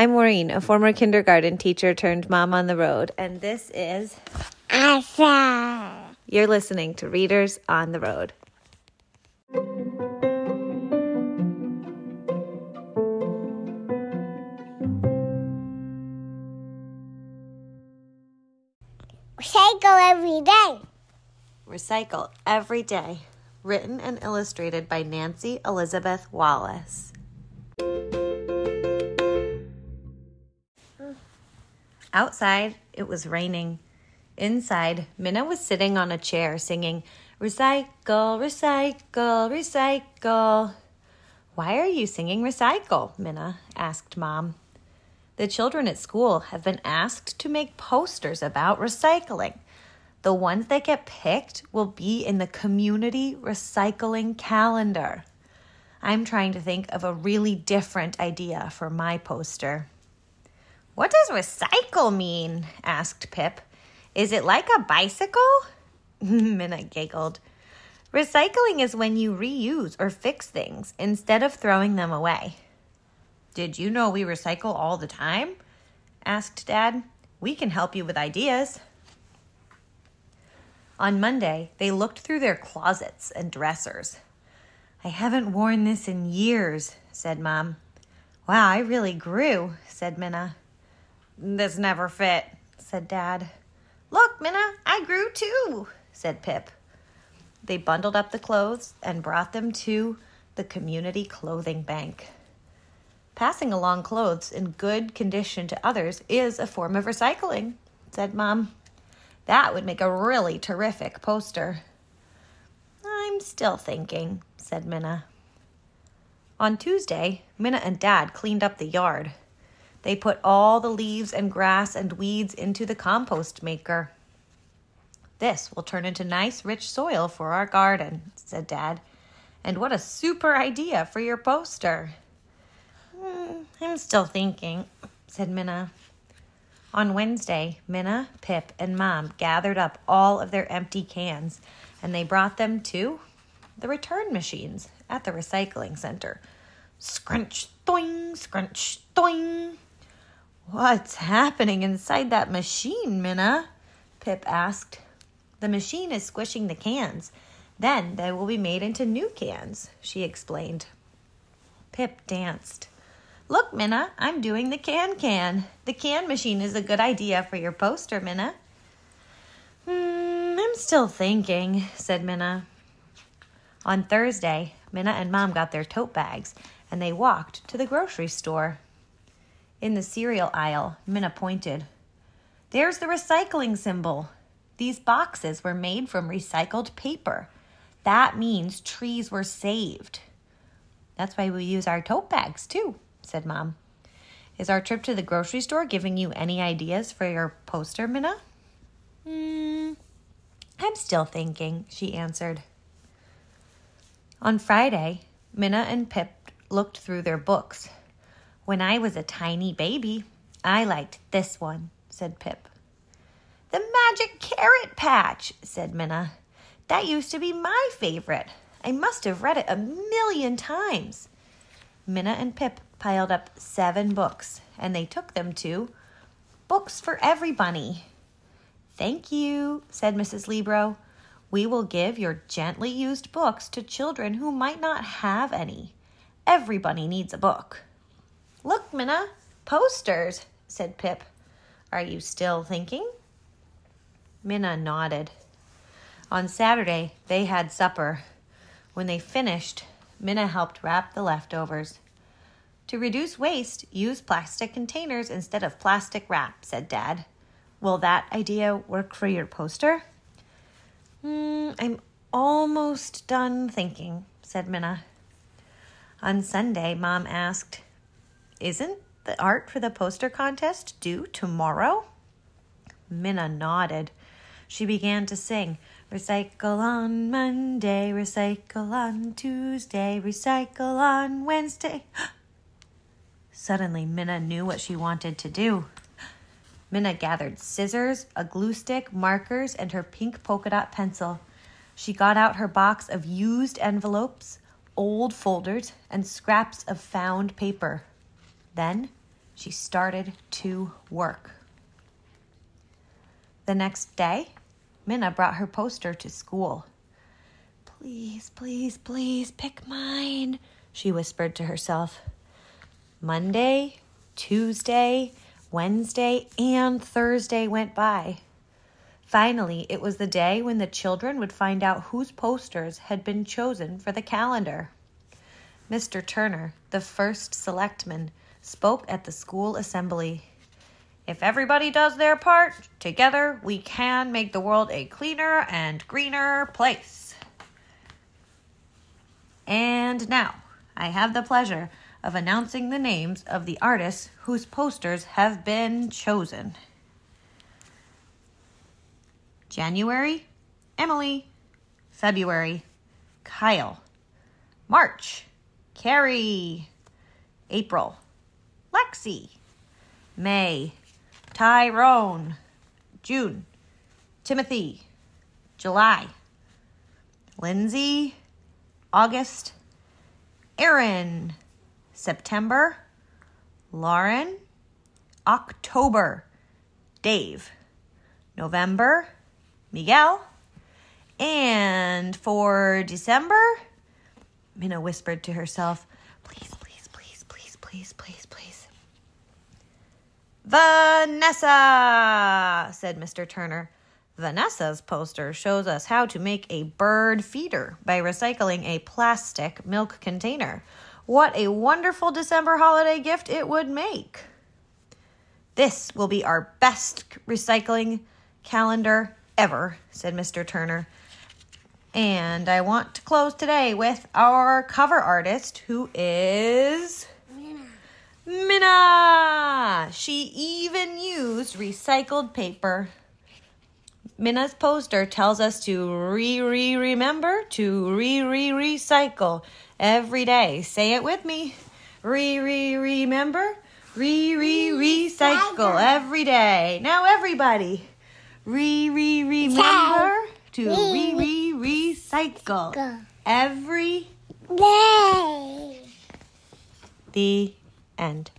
I'm Maureen, a former kindergarten teacher turned mom on the road, and this is Asa. You're listening to Readers on the Road. Recycle every day. Recycle Every Day, written and illustrated by Nancy Elizabeth Wallace. Outside, it was raining. Inside, Minna was sitting on a chair singing, Recycle, recycle, recycle. Why are you singing recycle? Minna asked Mom. The children at school have been asked to make posters about recycling. The ones that get picked will be in the community recycling calendar. I'm trying to think of a really different idea for my poster. What does recycle mean? asked Pip. Is it like a bicycle? Minna giggled. Recycling is when you reuse or fix things instead of throwing them away. Did you know we recycle all the time? asked Dad. We can help you with ideas. On Monday, they looked through their closets and dressers. I haven't worn this in years, said Mom. Wow, I really grew, said Minna. This never fit, said Dad. Look, Minna, I grew too, said Pip. They bundled up the clothes and brought them to the community clothing bank. Passing along clothes in good condition to others is a form of recycling, said Mom. That would make a really terrific poster. I'm still thinking, said Minna. On Tuesday, Minna and Dad cleaned up the yard. They put all the leaves and grass and weeds into the compost maker. This will turn into nice, rich soil for our garden, said Dad. And what a super idea for your poster. "Hmm, I'm still thinking, said Minna. On Wednesday, Minna, Pip, and Mom gathered up all of their empty cans and they brought them to the return machines at the recycling center. Scrunch, doing, scrunch, doing. What's happening inside that machine, Minna? Pip asked. The machine is squishing the cans. Then they will be made into new cans, she explained. Pip danced. Look, Minna, I'm doing the can can. The can machine is a good idea for your poster, Minna. Hmm, I'm still thinking, said Minna. On Thursday, Minna and Mom got their tote bags and they walked to the grocery store. In the cereal aisle, Minna pointed. There's the recycling symbol. These boxes were made from recycled paper. That means trees were saved. That's why we use our tote bags too, said Mom. Is our trip to the grocery store giving you any ideas for your poster, Minna? Hmm, I'm still thinking, she answered. On Friday, Minna and Pip looked through their books. When I was a tiny baby, I liked this one, said Pip. The magic carrot patch, said Minna. That used to be my favorite. I must have read it a million times. Minna and Pip piled up seven books and they took them to Books for Everybody. Thank you, said Mrs. Libro. We will give your gently used books to children who might not have any. Everybody needs a book. Look, Minna, posters, said Pip. Are you still thinking? Minna nodded. On Saturday, they had supper. When they finished, Minna helped wrap the leftovers. To reduce waste, use plastic containers instead of plastic wrap, said Dad. Will that idea work for your poster? Mm, I'm almost done thinking, said Minna. On Sunday, Mom asked, Isn't the art for the poster contest due tomorrow? Minna nodded. She began to sing, Recycle on Monday, recycle on Tuesday, recycle on Wednesday. Suddenly, Minna knew what she wanted to do. Minna gathered scissors, a glue stick, markers, and her pink polka dot pencil. She got out her box of used envelopes, old folders, and scraps of found paper. Then She started to work. The next day, Minna brought her poster to school. Please, please, please pick mine, she whispered to herself. Monday, Tuesday, Wednesday, and Thursday went by. Finally, it was the day when the children would find out whose posters had been chosen for the calendar. Mr. Turner, the first selectman, spoke at the school assembly. If everybody does their part, together we can make the world a cleaner and greener place. And now, I have the pleasure of announcing the names of the artists whose posters have been chosen. January, Emily. February, Kyle. March, Carrie. April, Lexi. May, Tyrone. June, Timothy. July, Lindsay. August, Aaron. September, Lauren. October, Dave. November, Miguel. And for December, Minna whispered to herself, please, please, please, please, please, please, please. Vanessa, said Mr. Turner. Vanessa's poster shows us how to make a bird feeder by recycling a plastic milk container. What a wonderful December holiday gift it would make! This will be our best recycling calendar ever, said Mr. Turner. And I want to close today with our cover artist, who is Minna. She even used recycled paper. Minna's poster tells us to re re remember to re re recycle every day. Say it with me. Re re remember, re re recycle every day. Now, everybody, re re remember to re re recycle every Day. the end.